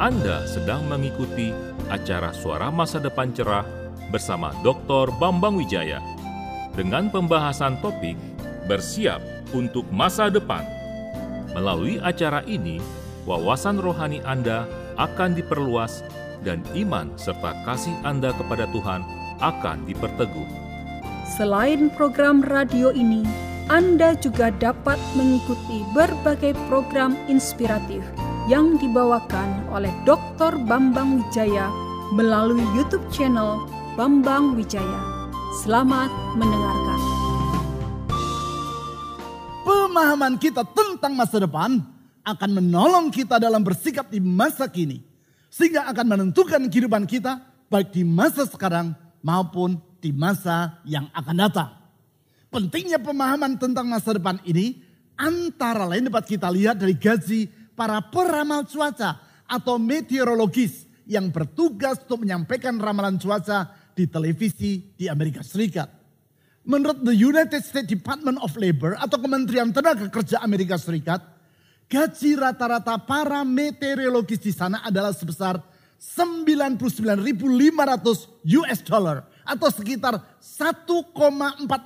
Anda sedang mengikuti acara Suara Masa Depan Cerah bersama Dr. Bambang Wijaya dengan pembahasan topik Bersiap untuk Masa Depan. Melalui acara ini, wawasan rohani Anda akan diperluas dan iman serta kasih Anda kepada Tuhan akan diperteguh. Selain program radio ini, Anda juga dapat mengikuti berbagai program inspiratif yang dibawakan oleh Dr. Bambang Wijaya melalui YouTube channel Bambang Wijaya. Selamat mendengarkan. Pemahaman kita tentang masa depan akan menolong kita dalam bersikap di masa kini. Sehingga akan menentukan kehidupan kita baik di masa sekarang maupun di masa yang akan datang. Pentingnya pemahaman tentang masa depan ini antara lain dapat kita lihat dari gaji para peramal cuaca atau meteorologis yang bertugas untuk menyampaikan ramalan cuaca di televisi di Amerika Serikat. Menurut the United States Department of Labor atau Kementerian Tenaga Kerja Amerika Serikat, gaji rata-rata para meteorologis di sana adalah sebesar 99.500 US dollar atau sekitar 1,4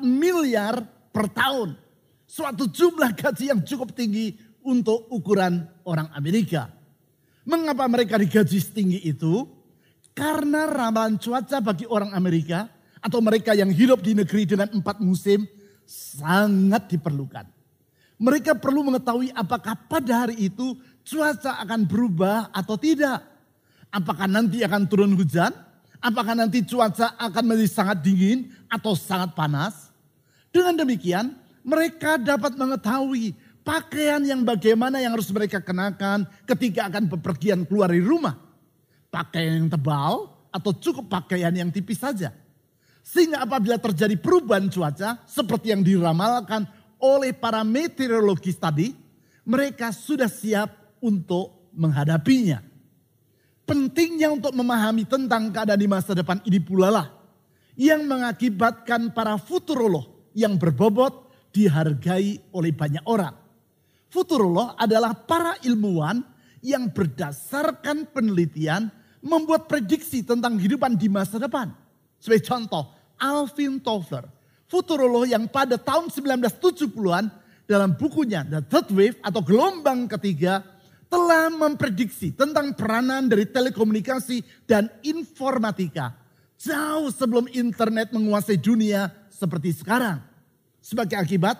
miliar per tahun. Suatu jumlah gaji yang cukup tinggi untuk ukuran orang Amerika. Mengapa mereka digaji setinggi itu? Karena ramalan cuaca bagi orang Amerika atau mereka yang hidup di negeri dengan empat musim sangat diperlukan. Mereka perlu mengetahui apakah pada hari itu cuaca akan berubah atau tidak. Apakah nanti akan turun hujan? Apakah nanti cuaca akan menjadi sangat dingin atau sangat panas? Dengan demikian, mereka dapat mengetahui Pakaian yang bagaimana yang harus mereka kenakan ketika akan bepergian keluar dari rumah. Pakaian yang tebal atau cukup pakaian yang tipis saja. Sehingga apabila terjadi perubahan cuaca seperti yang diramalkan oleh para meteorologis tadi, mereka sudah siap untuk menghadapinya. Pentingnya untuk memahami tentang keadaan di masa depan ini pula lah yang mengakibatkan para futurolog yang berbobot dihargai oleh banyak orang. Futurolog adalah para ilmuwan yang berdasarkan penelitian membuat prediksi tentang kehidupan di masa depan. Sebagai contoh, Alvin Toffler, futurolog yang pada tahun 1970-an dalam bukunya The Third Wave atau gelombang ketiga telah memprediksi tentang peranan dari telekomunikasi dan informatika jauh sebelum internet menguasai dunia seperti sekarang. Sebagai akibat,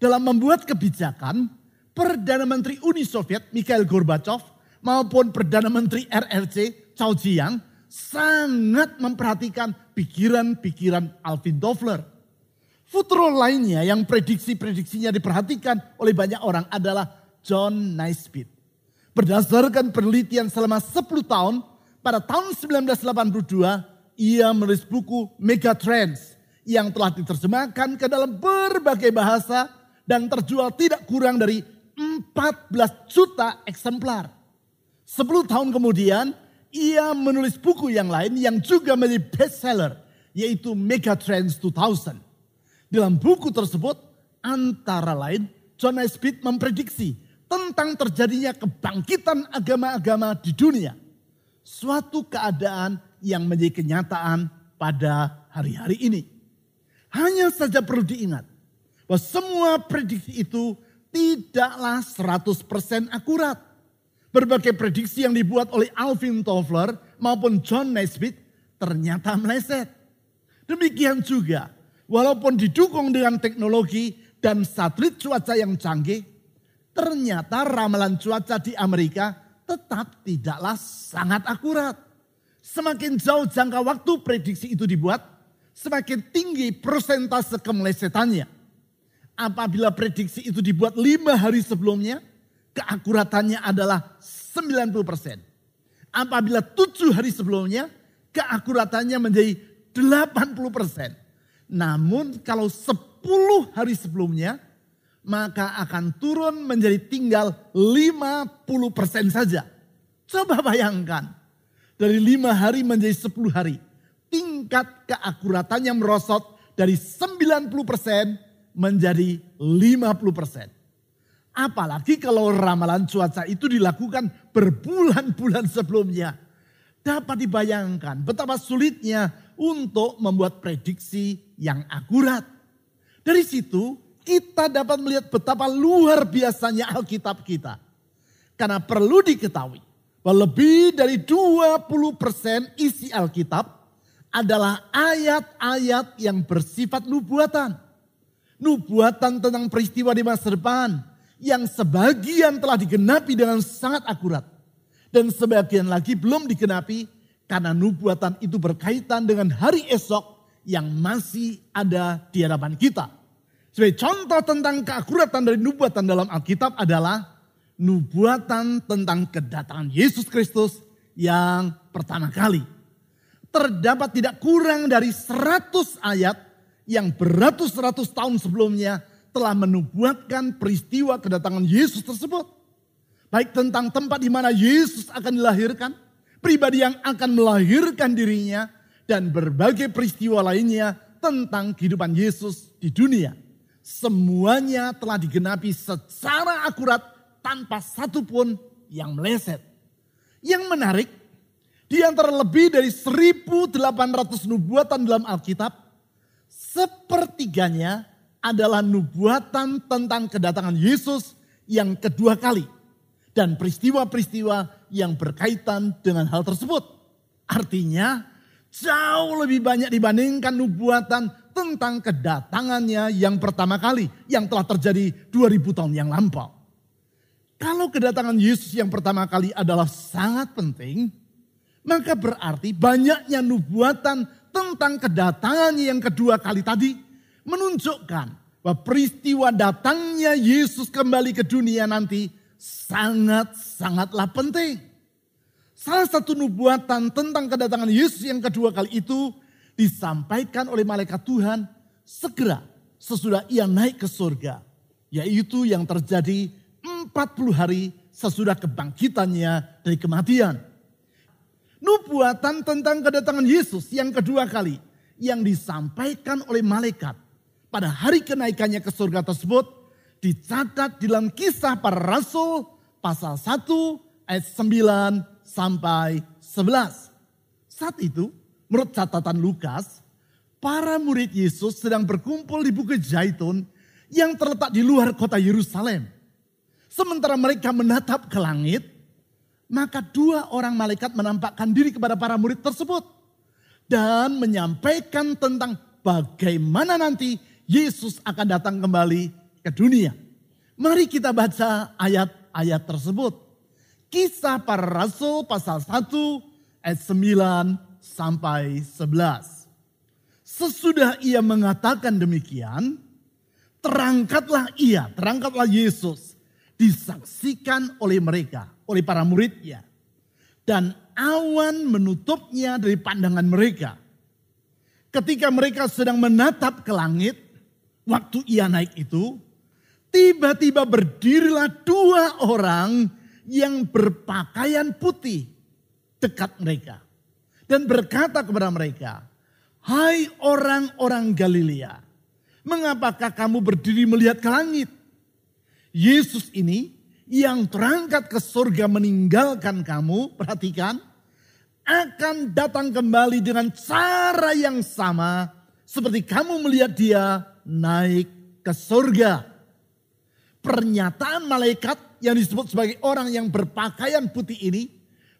dalam membuat kebijakan, Perdana Menteri Uni Soviet Mikhail Gorbachev maupun Perdana Menteri RRC Chao Jiang sangat memperhatikan pikiran-pikiran Alvin Toffler. Futuro lainnya yang prediksi-prediksinya diperhatikan oleh banyak orang adalah John Naisbitt. Berdasarkan penelitian selama 10 tahun, pada tahun 1982 ia menulis buku Megatrends yang telah diterjemahkan ke dalam berbagai bahasa dan terjual tidak kurang dari 14 juta eksemplar. 10 tahun kemudian ia menulis buku yang lain yang juga menjadi bestseller yaitu Megatrends 2000. Dalam buku tersebut antara lain John Naisbitt memprediksi tentang terjadinya kebangkitan agama-agama di dunia. Suatu keadaan yang menjadi kenyataan pada hari-hari ini. Hanya saja perlu diingat bahwa semua prediksi itu tidaklah 100% akurat. Berbagai prediksi yang dibuat oleh Alvin Toffler maupun John Naisbitt ternyata meleset. Demikian juga, walaupun didukung dengan teknologi dan satelit cuaca yang canggih, ternyata ramalan cuaca di Amerika tetap tidaklah sangat akurat. Semakin jauh jangka waktu prediksi itu dibuat, semakin tinggi persentase kemelesetannya apabila prediksi itu dibuat lima hari sebelumnya, keakuratannya adalah 90%. Apabila tujuh hari sebelumnya, keakuratannya menjadi 80%. Namun kalau 10 hari sebelumnya, maka akan turun menjadi tinggal 50% saja. Coba bayangkan, dari lima hari menjadi 10 hari. Tingkat keakuratannya merosot dari 90% menjadi 50%. Apalagi kalau ramalan cuaca itu dilakukan berbulan-bulan sebelumnya. Dapat dibayangkan betapa sulitnya untuk membuat prediksi yang akurat. Dari situ kita dapat melihat betapa luar biasanya Alkitab kita. Karena perlu diketahui bahwa lebih dari 20% isi Alkitab adalah ayat-ayat yang bersifat nubuatan. Nubuatan tentang peristiwa di masa depan yang sebagian telah digenapi dengan sangat akurat. Dan sebagian lagi belum digenapi karena nubuatan itu berkaitan dengan hari esok yang masih ada di hadapan kita. Sebagai contoh tentang keakuratan dari nubuatan dalam Alkitab adalah nubuatan tentang kedatangan Yesus Kristus yang pertama kali. Terdapat tidak kurang dari 100 ayat yang beratus-ratus tahun sebelumnya telah menubuatkan peristiwa kedatangan Yesus tersebut. Baik tentang tempat di mana Yesus akan dilahirkan, pribadi yang akan melahirkan dirinya, dan berbagai peristiwa lainnya tentang kehidupan Yesus di dunia. Semuanya telah digenapi secara akurat tanpa satu pun yang meleset. Yang menarik, di antara lebih dari 1800 nubuatan dalam Alkitab, sepertiganya adalah nubuatan tentang kedatangan Yesus yang kedua kali. Dan peristiwa-peristiwa yang berkaitan dengan hal tersebut. Artinya jauh lebih banyak dibandingkan nubuatan tentang kedatangannya yang pertama kali. Yang telah terjadi 2000 tahun yang lampau. Kalau kedatangan Yesus yang pertama kali adalah sangat penting, maka berarti banyaknya nubuatan tentang kedatangannya yang kedua kali tadi menunjukkan bahwa peristiwa datangnya Yesus kembali ke dunia nanti sangat-sangatlah penting. Salah satu nubuatan tentang kedatangan Yesus yang kedua kali itu disampaikan oleh malaikat Tuhan segera sesudah ia naik ke surga. Yaitu yang terjadi 40 hari sesudah kebangkitannya dari kematian. Nubuatan tentang kedatangan Yesus yang kedua kali yang disampaikan oleh malaikat pada hari kenaikannya ke surga tersebut dicatat dalam kisah para rasul pasal 1 ayat 9 sampai 11. Saat itu menurut catatan Lukas, para murid Yesus sedang berkumpul di Bukit Zaitun yang terletak di luar kota Yerusalem. Sementara mereka menatap ke langit, maka dua orang malaikat menampakkan diri kepada para murid tersebut. Dan menyampaikan tentang bagaimana nanti Yesus akan datang kembali ke dunia. Mari kita baca ayat-ayat tersebut. Kisah para Rasul pasal 1 ayat 9 sampai 11. Sesudah ia mengatakan demikian, terangkatlah ia, terangkatlah Yesus disaksikan oleh mereka, oleh para muridnya. Dan awan menutupnya dari pandangan mereka. Ketika mereka sedang menatap ke langit, waktu ia naik itu, tiba-tiba berdirilah dua orang yang berpakaian putih dekat mereka. Dan berkata kepada mereka, Hai orang-orang Galilea, mengapakah kamu berdiri melihat ke langit? Yesus ini yang terangkat ke surga meninggalkan kamu, perhatikan, akan datang kembali dengan cara yang sama seperti kamu melihat dia naik ke surga. Pernyataan malaikat yang disebut sebagai orang yang berpakaian putih ini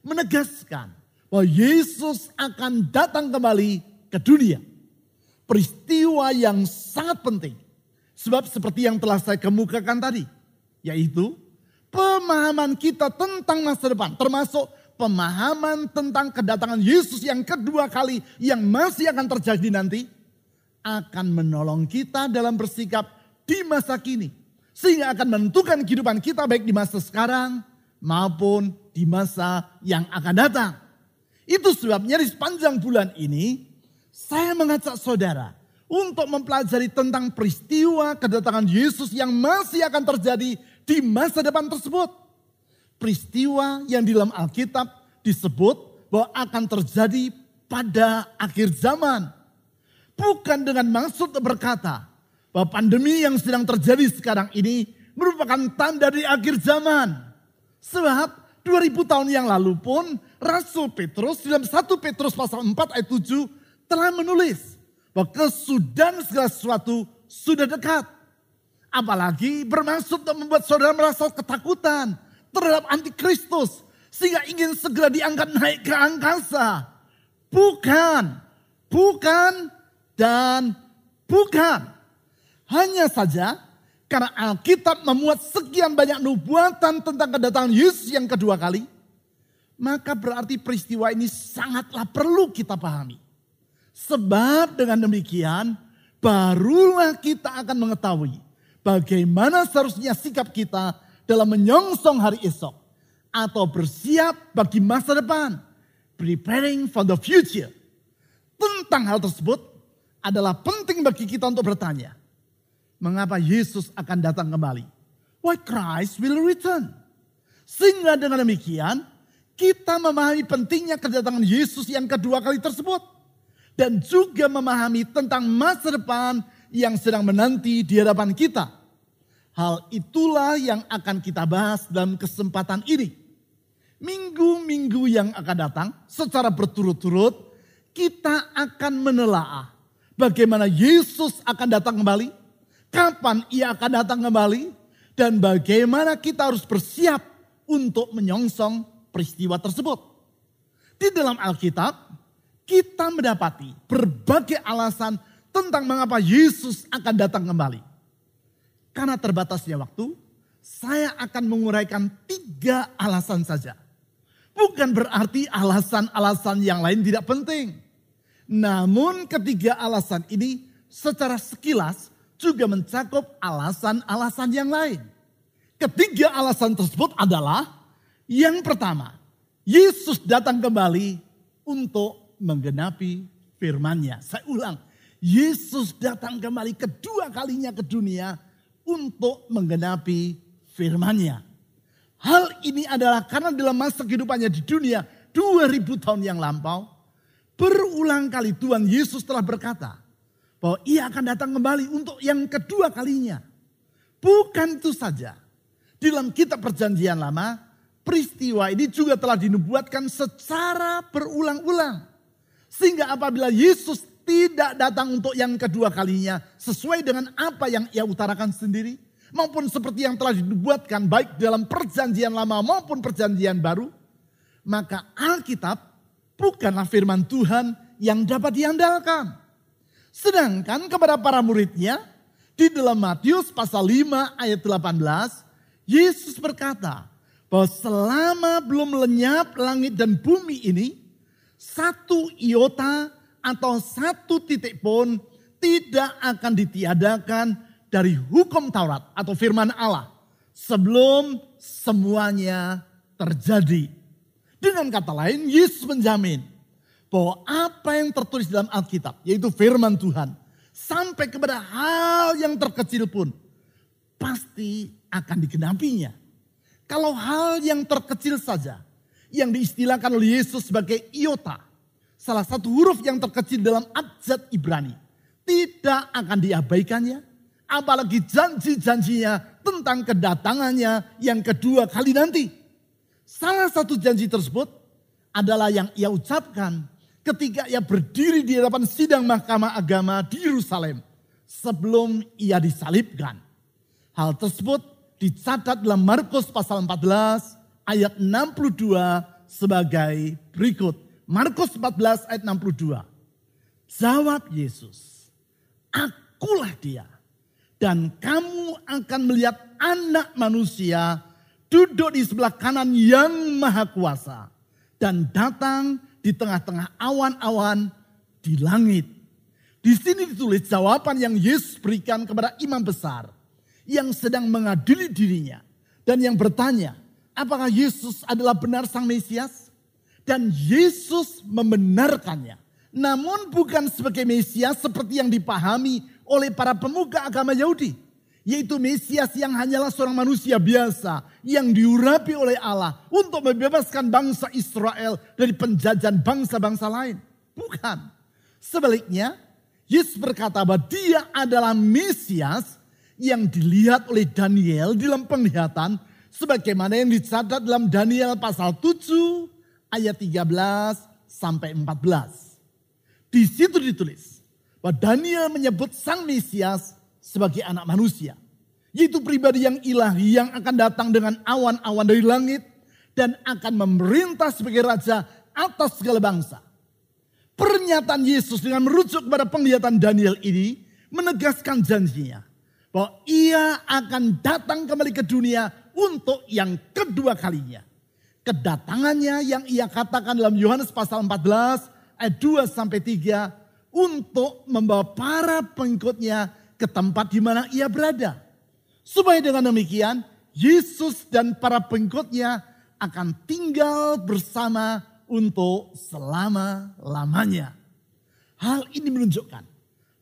menegaskan bahwa Yesus akan datang kembali ke dunia. Peristiwa yang sangat penting. Sebab seperti yang telah saya kemukakan tadi yaitu pemahaman kita tentang masa depan, termasuk pemahaman tentang kedatangan Yesus yang kedua kali yang masih akan terjadi nanti, akan menolong kita dalam bersikap di masa kini. Sehingga akan menentukan kehidupan kita baik di masa sekarang maupun di masa yang akan datang. Itu sebabnya di sepanjang bulan ini saya mengajak saudara untuk mempelajari tentang peristiwa kedatangan Yesus yang masih akan terjadi di masa depan tersebut. Peristiwa yang di dalam Alkitab disebut bahwa akan terjadi pada akhir zaman. Bukan dengan maksud berkata bahwa pandemi yang sedang terjadi sekarang ini merupakan tanda di akhir zaman. Sebab 2000 tahun yang lalu pun Rasul Petrus dalam 1 Petrus pasal 4 ayat 7 telah menulis bahwa kesudahan segala sesuatu sudah dekat. Apalagi bermaksud untuk membuat saudara merasa ketakutan terhadap antikristus sehingga ingin segera diangkat naik ke angkasa. Bukan, bukan, dan bukan. Hanya saja karena Alkitab memuat sekian banyak nubuatan tentang kedatangan Yesus yang kedua kali, maka berarti peristiwa ini sangatlah perlu kita pahami. Sebab dengan demikian barulah kita akan mengetahui bagaimana seharusnya sikap kita dalam menyongsong hari esok atau bersiap bagi masa depan, preparing for the future. Tentang hal tersebut adalah penting bagi kita untuk bertanya, mengapa Yesus akan datang kembali? Why Christ will return? Sehingga dengan demikian, kita memahami pentingnya kedatangan Yesus yang kedua kali tersebut. Dan juga memahami tentang masa depan yang sedang menanti di hadapan kita. Hal itulah yang akan kita bahas dalam kesempatan ini. Minggu-minggu yang akan datang secara berturut-turut kita akan menelaah bagaimana Yesus akan datang kembali, kapan ia akan datang kembali, dan bagaimana kita harus bersiap untuk menyongsong peristiwa tersebut. Di dalam Alkitab, kita mendapati berbagai alasan tentang mengapa Yesus akan datang kembali. Karena terbatasnya waktu, saya akan menguraikan tiga alasan saja. Bukan berarti alasan-alasan yang lain tidak penting. Namun ketiga alasan ini secara sekilas juga mencakup alasan-alasan yang lain. Ketiga alasan tersebut adalah yang pertama, Yesus datang kembali untuk menggenapi firman-Nya. Saya ulang, Yesus datang kembali kedua kalinya ke dunia untuk menggenapi firman-Nya. Hal ini adalah karena dalam masa kehidupannya di dunia 2000 tahun yang lampau, berulang kali Tuhan Yesus telah berkata bahwa ia akan datang kembali untuk yang kedua kalinya. Bukan itu saja. Dalam kitab perjanjian lama, peristiwa ini juga telah dinubuatkan secara berulang-ulang. Sehingga apabila Yesus tidak datang untuk yang kedua kalinya sesuai dengan apa yang ia utarakan sendiri. Maupun seperti yang telah dinubuatkan baik dalam perjanjian lama maupun perjanjian baru. Maka Alkitab bukanlah firman Tuhan yang dapat diandalkan. Sedangkan kepada para muridnya di dalam Matius pasal 5 ayat 18 Yesus berkata, bahwa selama belum lenyap langit dan bumi ini, satu iota atau satu titik pun tidak akan ditiadakan dari hukum Taurat atau firman Allah sebelum semuanya terjadi. Dengan kata lain, Yesus menjamin bahwa apa yang tertulis dalam Alkitab, yaitu firman Tuhan, sampai kepada hal yang terkecil pun, pasti akan digenapinya. Kalau hal yang terkecil saja yang diistilahkan oleh Yesus sebagai iota, salah satu huruf yang terkecil dalam abjad Ibrani, tidak akan diabaikannya, apalagi janji-janjinya tentang kedatangannya yang kedua kali nanti. Salah satu janji tersebut adalah yang ia ucapkan ketika ia berdiri di hadapan sidang mahkamah agama di Yerusalem sebelum ia disalibkan. Hal tersebut dicatat dalam Markus pasal 14 ayat 62 sebagai berikut. Markus 14 ayat 62. Jawab Yesus, akulah dia. Dan kamu akan melihat anak manusia duduk di sebelah kanan yang maha kuasa. Dan datang di tengah-tengah awan-awan di langit. Di sini ditulis jawaban yang Yesus berikan kepada imam besar yang sedang mengadili dirinya dan yang bertanya, apakah Yesus adalah benar sang Mesias? Dan Yesus membenarkannya. Namun bukan sebagai Mesias seperti yang dipahami oleh para pemuka agama Yahudi. Yaitu Mesias yang hanyalah seorang manusia biasa yang diurapi oleh Allah untuk membebaskan bangsa Israel dari penjajahan bangsa-bangsa lain. Bukan. Sebaliknya, Yesus berkata bahwa dia adalah Mesias yang dilihat oleh Daniel dalam penglihatan sebagaimana yang dicatat dalam Daniel pasal 7 ayat 13 sampai 14. Di situ ditulis bahwa Daniel menyebut sang Mesias sebagai anak manusia. Yaitu pribadi yang ilahi yang akan datang dengan awan-awan dari langit dan akan memerintah sebagai raja atas segala bangsa. Pernyataan Yesus dengan merujuk kepada penglihatan Daniel ini menegaskan janjinya bahwa ia akan datang kembali ke dunia untuk yang kedua kalinya. Kedatangannya yang ia katakan dalam Yohanes pasal 14 ayat 2 sampai 3 untuk membawa para pengikutnya ke tempat di mana ia berada. Supaya dengan demikian Yesus dan para pengikutnya akan tinggal bersama untuk selama-lamanya. Hal ini menunjukkan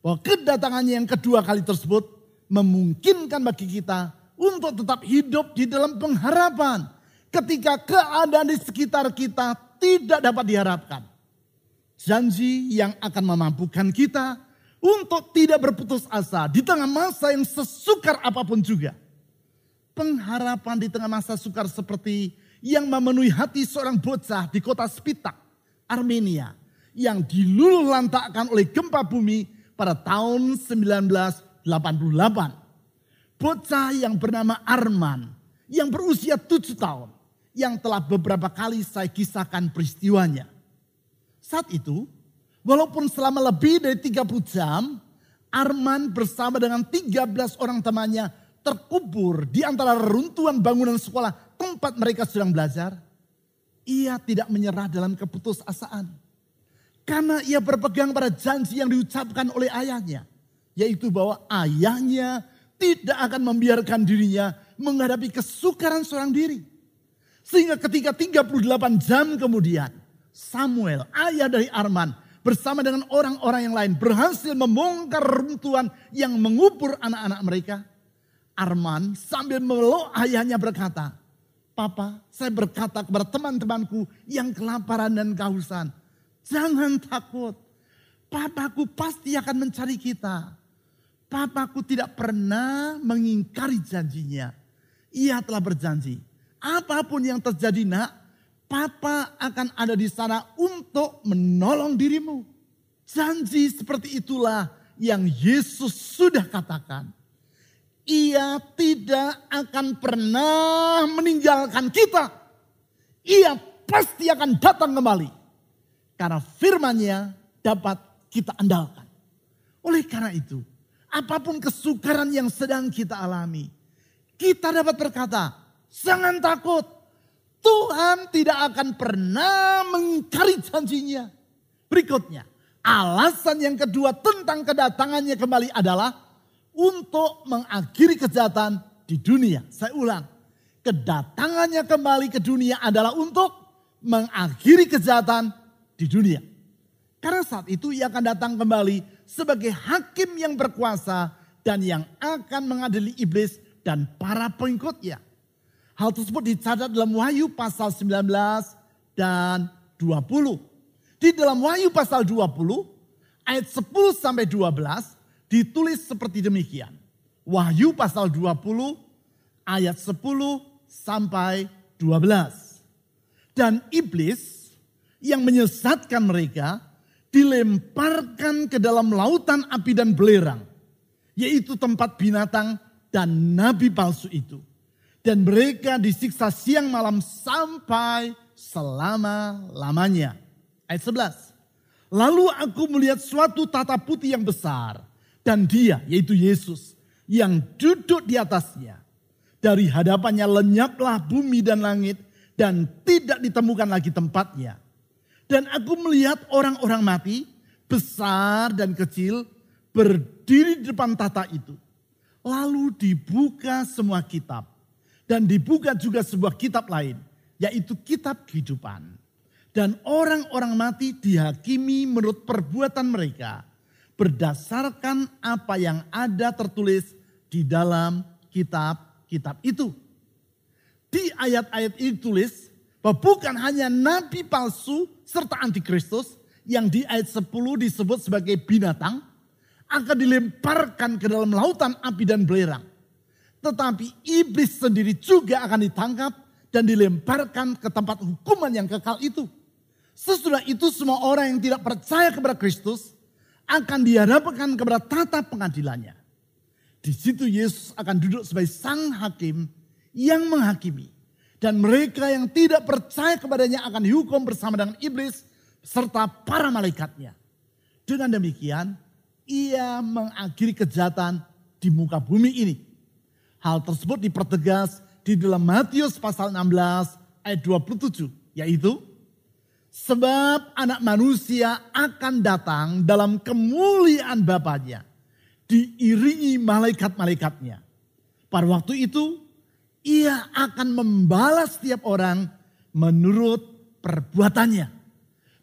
bahwa kedatangannya yang kedua kali tersebut memungkinkan bagi kita untuk tetap hidup di dalam pengharapan ketika keadaan di sekitar kita tidak dapat diharapkan. Janji yang akan memampukan kita untuk tidak berputus asa di tengah masa yang sesukar apa pun juga. Pengharapan di tengah masa sukar seperti yang memenuhi hati seorang bocah di kota Spitak, Armenia, yang diluluh lantakkan oleh gempa bumi pada tahun 1988. Bocah yang bernama Arman, yang berusia tujuh tahun, yang telah beberapa kali saya kisahkan peristiwanya. Saat itu, walaupun selama lebih dari 30 jam, Arman bersama dengan 13 orang temannya terkubur di antara reruntuhan bangunan sekolah tempat mereka sedang belajar. Ia tidak menyerah dalam keputusasaan. Karena ia berpegang pada janji yang diucapkan oleh ayahnya. Yaitu bahwa ayahnya tidak akan membiarkan dirinya menghadapi kesukaran seorang diri. Sehingga ketika 38 jam kemudian Samuel, ayah dari Arman, bersama dengan orang-orang yang lain berhasil membongkar runtuhan yang mengubur anak-anak mereka. Arman sambil meluk ayahnya berkata, Papa, saya berkata kepada teman-temanku yang kelaparan dan kehausan, jangan takut. Papaku pasti akan mencari kita. Papaku tidak pernah mengingkari janjinya. Ia telah berjanji, apa pun yang terjadi nak, Papa akan ada di sana untuk menolong dirimu. Janji seperti itulah yang Yesus sudah katakan. Ia tidak akan pernah meninggalkan kita. Ia pasti akan datang kembali. Karena firmannya dapat kita andalkan. Oleh karena itu, apa pun kesukaran yang sedang kita alami, kita dapat berkata, jangan takut, Tuhan tidak akan pernah mengingkari janjinya. Berikutnya, alasan yang kedua tentang kedatangannya kembali adalah untuk mengakhiri kejahatan di dunia. Saya ulang, kedatangannya kembali ke dunia adalah untuk mengakhiri kejahatan di dunia. Karena saat itu ia akan datang kembali sebagai hakim yang berkuasa dan yang akan mengadili iblis dan para pengikutnya. Hal tersebut dicatat dalam Wahyu pasal 19 dan 20. Di dalam Wahyu pasal 20 ayat 10 sampai 12 ditulis seperti demikian. Wahyu pasal 20 ayat 10 sampai 12. Dan iblis yang menyesatkan mereka dilemparkan ke dalam lautan api dan belerang. Yaitu tempat binatang dan nabi palsu itu dan mereka disiksa siang malam sampai selama-lamanya. Ayat 11. Lalu aku melihat suatu tata putih yang besar dan dia yaitu Yesus yang duduk di atasnya. Dari hadapannya lenyaplah bumi dan langit dan tidak ditemukan lagi tempatnya. Dan aku melihat orang-orang mati besar dan kecil berdiri di depan tata itu. Lalu dibuka semua kitab dan dibuka juga sebuah kitab lain, yaitu kitab kehidupan. Dan orang-orang mati dihakimi menurut perbuatan mereka berdasarkan apa yang ada tertulis di dalam kitab-kitab itu. Di ayat-ayat ini tulis bahwa bukan hanya nabi palsu serta antikristus yang di ayat 10 disebut sebagai binatang, akan dilemparkan ke dalam lautan api dan belerang. Tetapi iblis sendiri juga akan ditangkap dan dilemparkan ke tempat hukuman yang kekal itu. Sesudah itu semua orang yang tidak percaya kepada Kristus akan dihadapkan kepada tata pengadilannya. Di situ Yesus akan duduk sebagai sang hakim yang menghakimi. Dan mereka yang tidak percaya kepadanya akan dihukum bersama dengan iblis serta para malaikatnya. Dengan demikian, ia mengakhiri kejahatan di muka bumi ini. Hal tersebut dipertegas di dalam Matius pasal 16 ayat 27, yaitu Sebab anak manusia akan datang dalam kemuliaan Bapaknya, diiringi malaikat-malaikatnya. Pada waktu itu, ia akan membalas setiap orang menurut perbuatannya.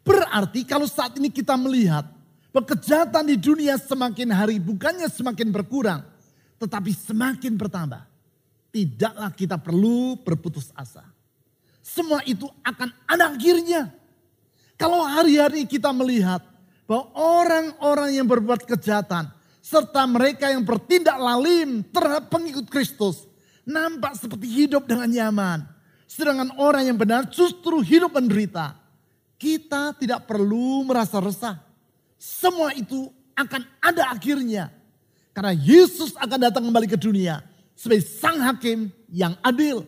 Berarti kalau saat ini kita melihat Kejahatan di dunia semakin hari bukannya semakin berkurang, tetapi semakin bertambah. Tidaklah kita perlu berputus asa. Semua itu akan ada akhirnya. Kalau hari-hari kita melihat bahwa orang-orang yang berbuat kejahatan, serta mereka yang bertindak lalim terhadap pengikut Kristus, nampak seperti hidup dengan nyaman. Sedangkan orang yang benar justru hidup menderita. Kita tidak perlu merasa resah. Semua itu akan ada akhirnya. Karena Yesus akan datang kembali ke dunia sebagai sang hakim yang adil.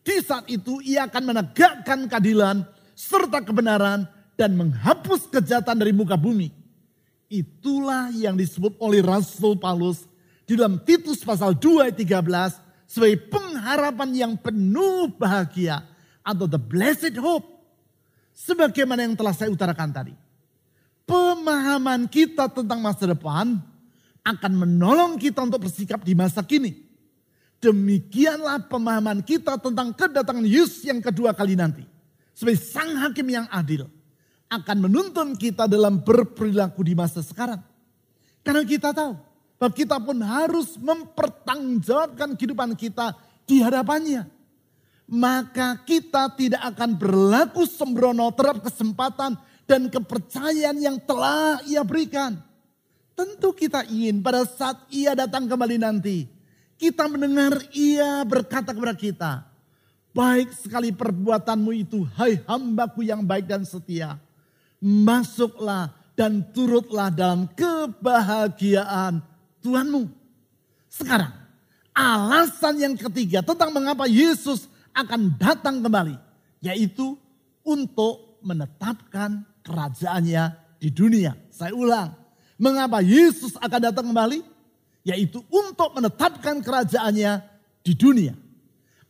Di saat itu ia akan menegakkan keadilan serta kebenaran dan menghapus kejahatan dari muka bumi. Itulah yang disebut oleh Rasul Paulus di dalam Titus pasal 2 ayat 13 sebagai pengharapan yang penuh bahagia atau the blessed hope. Sebagaimana yang telah saya utarakan tadi pemahaman kita tentang masa depan akan menolong kita untuk bersikap di masa kini. Demikianlah pemahaman kita tentang kedatangan Yesus yang kedua kali nanti. Sebagai sang hakim yang adil. Akan menuntun kita dalam berperilaku di masa sekarang. Karena kita tahu bahwa kita pun harus mempertanggungjawabkan kehidupan kita di hadapannya. Maka kita tidak akan berlaku sembrono terhadap kesempatan dan kepercayaan yang telah ia berikan. Tentu kita ingin pada saat ia datang kembali nanti. Kita mendengar ia berkata kepada kita. Baik sekali perbuatanmu itu, hai hambaku yang baik dan setia. Masuklah dan turutlah dalam kebahagiaan Tuhanmu. Sekarang, alasan yang ketiga tentang mengapa Yesus akan datang kembali. Yaitu untuk menetapkan kerajaannya di dunia. Saya ulang, mengapa Yesus akan datang kembali? Yaitu untuk menetapkan kerajaannya di dunia.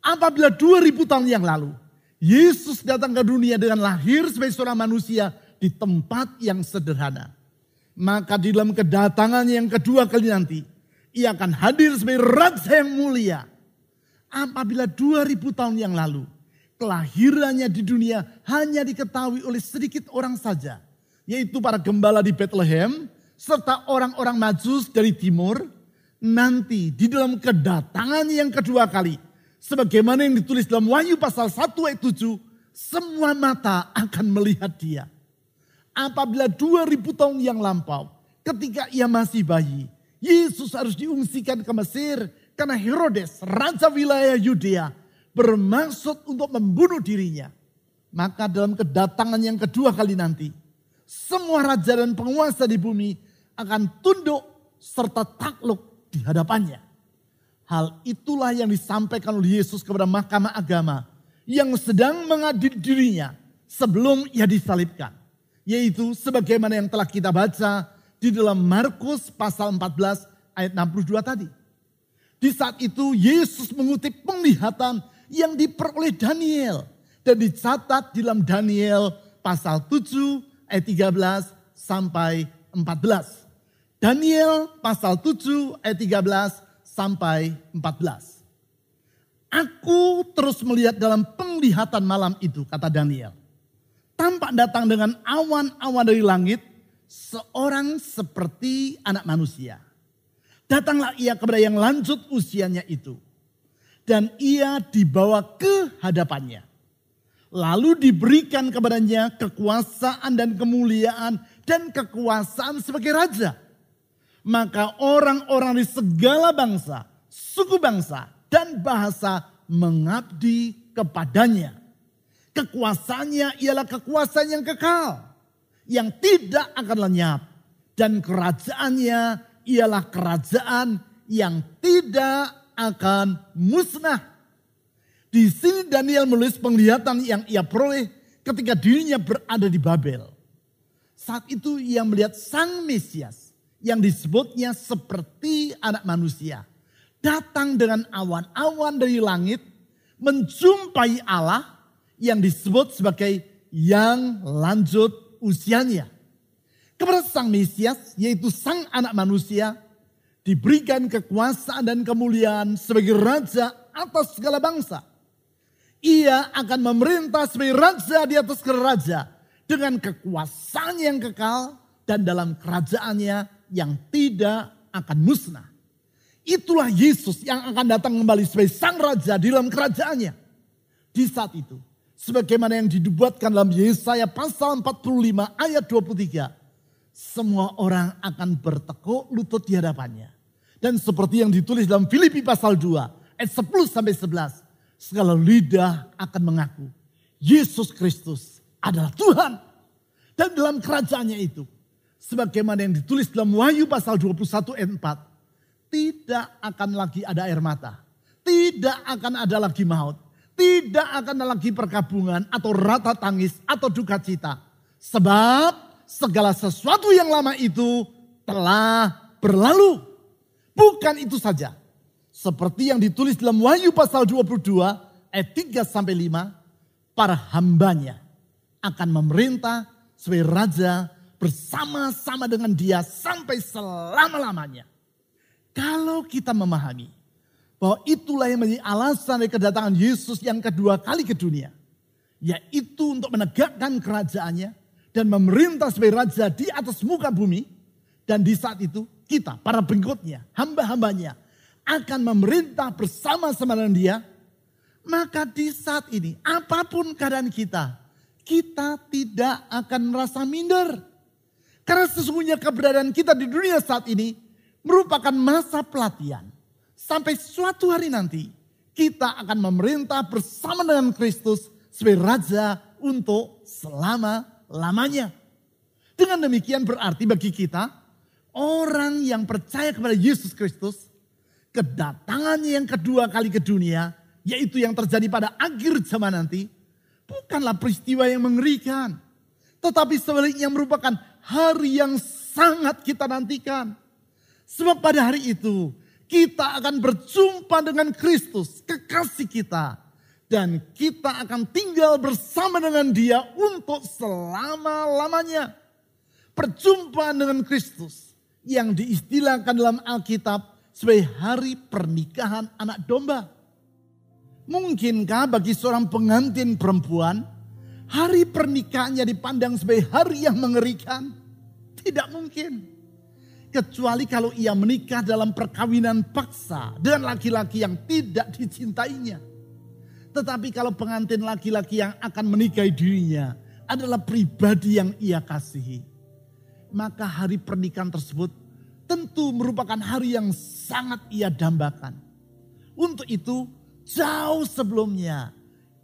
Apabila 2000 tahun yang lalu, Yesus datang ke dunia dengan lahir sebagai seorang manusia di tempat yang sederhana. Maka di dalam kedatangan yang kedua kali nanti, ia akan hadir sebagai raja yang mulia. Apabila 2000 tahun yang lalu, kelahirannya di dunia hanya diketahui oleh sedikit orang saja. Yaitu para gembala di Bethlehem serta orang-orang majus dari timur. Nanti di dalam kedatangan yang kedua kali. Sebagaimana yang ditulis dalam Wahyu pasal 1 ayat 7. Semua mata akan melihat dia. Apabila 2000 tahun yang lampau. Ketika ia masih bayi. Yesus harus diungsikan ke Mesir. Karena Herodes, raja wilayah Yudea, bermaksud untuk membunuh dirinya. Maka dalam kedatangan yang kedua kali nanti, semua raja dan penguasa di bumi akan tunduk serta takluk di hadapannya. Hal itulah yang disampaikan oleh Yesus kepada mahkamah agama yang sedang mengadili dirinya sebelum ia disalibkan. Yaitu sebagaimana yang telah kita baca di dalam Markus pasal 14 ayat 62 tadi. Di saat itu Yesus mengutip penglihatan yang diperoleh Daniel. Dan dicatat di dalam Daniel pasal 7 ayat 13 sampai 14. Daniel pasal 7 ayat 13 sampai 14. Aku terus melihat dalam penglihatan malam itu, kata Daniel. Tampak datang dengan awan-awan dari langit, seorang seperti anak manusia. Datanglah ia kepada yang lanjut usianya itu dan ia dibawa ke hadapannya. Lalu diberikan kepadanya kekuasaan dan kemuliaan dan kekuasaan sebagai raja. Maka orang-orang di segala bangsa, suku bangsa, dan bahasa mengabdi kepadanya. Kekuasaannya ialah kekuasaan yang kekal, yang tidak akan lenyap. Dan kerajaannya ialah kerajaan yang tidak akan musnah. Di sini Daniel menulis penglihatan yang ia peroleh ketika dirinya berada di Babel. Saat itu ia melihat sang Mesias yang disebutnya seperti anak manusia. Datang dengan awan-awan dari langit menjumpai Allah yang disebut sebagai yang lanjut usianya. Kepada sang Mesias yaitu sang anak manusia diberikan kekuasaan dan kemuliaan sebagai raja atas segala bangsa. Ia akan memerintah sebagai raja di atas segala raja dengan kekuasaan yang kekal dan dalam kerajaannya yang tidak akan musnah. Itulah Yesus yang akan datang kembali sebagai sang raja di dalam kerajaannya. Di saat itu, sebagaimana yang dibuatkan dalam Yesaya pasal 45 ayat 23, semua orang akan bertekuk lutut di hadapannya. Dan seperti yang ditulis dalam Filipi pasal 2 ayat 10 sampai 11, segala lidah akan mengaku Yesus Kristus adalah Tuhan. Dan dalam kerajaannya itu, sebagaimana yang ditulis dalam Wahyu pasal 21 ayat 4, tidak akan lagi ada air mata. Tidak akan ada lagi maut. Tidak akan ada lagi perkabungan atau rata tangis atau duka cita. Sebab segala sesuatu yang lama itu telah berlalu. Bukan itu saja. Seperti yang ditulis dalam Wahyu pasal 22 ayat 3 sampai 5. Para hambanya akan memerintah sebagai raja bersama-sama dengan dia sampai selama-lamanya. Kalau kita memahami bahwa itulah yang menjadi alasan dari kedatangan Yesus yang kedua kali ke dunia. Yaitu untuk menegakkan kerajaannya dan memerintah sebagai raja di atas muka bumi. Dan di saat itu kita, para pengikutnya, hamba-hambanya akan memerintah bersama-sama dengan dia. Maka di saat ini apa pun keadaan kita, kita tidak akan merasa minder. Karena sesungguhnya keberadaan kita di dunia saat ini merupakan masa pelatihan. Sampai suatu hari nanti kita akan memerintah bersama dengan Kristus sebagai raja untuk selama-lamanya. Dengan demikian berarti bagi kita orang yang percaya kepada Yesus Kristus kedatangannya yang kedua kali ke dunia yaitu yang terjadi pada akhir zaman nanti bukanlah peristiwa yang mengerikan tetapi sebaliknya merupakan hari yang sangat kita nantikan Sebab pada hari itu kita akan berjumpa dengan Kristus, kekasih kita. Dan kita akan tinggal bersama dengan dia untuk selama-lamanya. Perjumpaan dengan Kristus yang diistilahkan dalam Alkitab sebagai hari pernikahan anak domba. Mungkinkah bagi seorang pengantin perempuan, hari pernikahannya dipandang sebagai hari yang mengerikan? Tidak mungkin. Kecuali kalau ia menikah dalam perkawinan paksa dengan laki-laki yang tidak dicintainya. Tetapi kalau pengantin laki-laki yang akan menikahi dirinya adalah pribadi yang ia kasihi. Maka hari pernikahan tersebut tentu merupakan hari yang sangat ia dambakan. Untuk itu jauh sebelumnya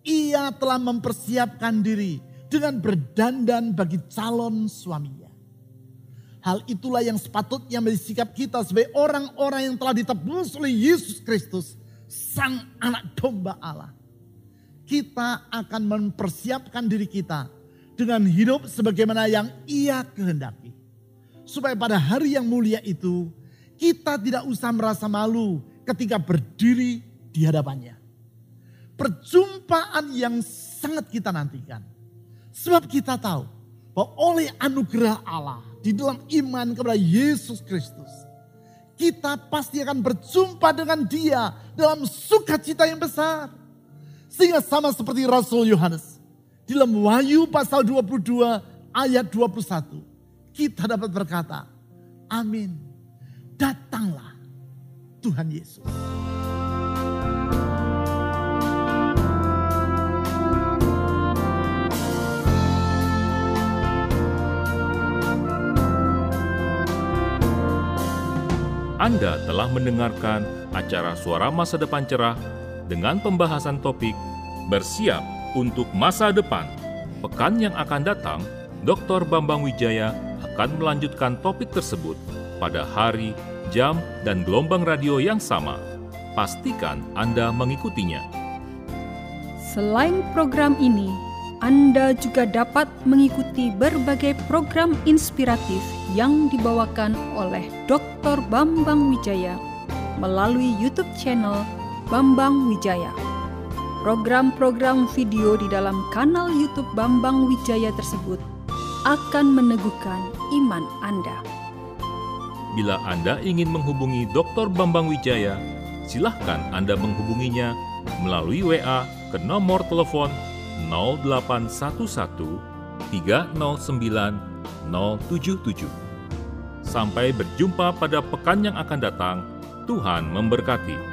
ia telah mempersiapkan diri dengan berdandan bagi calon suaminya. Hal itulah yang sepatutnya menjadi sikap kita sebagai orang-orang yang telah ditebus oleh Yesus Kristus, Sang Anak Domba Allah. Kita akan mempersiapkan diri kita dengan hidup sebagaimana yang Ia kehendaki. Supaya pada hari yang mulia itu, kita tidak usah merasa malu ketika berdiri di hadapannya. Perjumpaan yang sangat kita nantikan. Sebab kita tahu bahwa oleh anugerah Allah di dalam iman kepada Yesus Kristus. Kita pasti akan berjumpa dengan dia dalam sukacita yang besar. Sehingga sama seperti Rasul Yohanes. Di dalam Wahyu pasal 22 ayat 21. Kita dapat berkata, amin. Datanglah Tuhan Yesus. Anda telah mendengarkan acara Suara Masa Depan Cerah dengan pembahasan topik Bersiap untuk Masa Depan. Pekan yang akan datang, Dr. Bambang Wijaya akan melanjutkan topik tersebut pada hari, jam, dan gelombang radio yang sama. Pastikan Anda mengikutinya. Selain program ini, Anda juga dapat mengikuti berbagai program inspiratif yang dibawakan oleh Dr. Bambang Wijaya melalui YouTube channel Bambang Wijaya. Program-program video di dalam kanal YouTube Bambang Wijaya tersebut akan meneguhkan iman Anda. Bila Anda ingin menghubungi Dr. Bambang Wijaya, silahkan Anda menghubunginya melalui WA ke nomor telepon 0811 309 077. Sampai berjumpa pada pekan yang akan datang. Tuhan memberkati.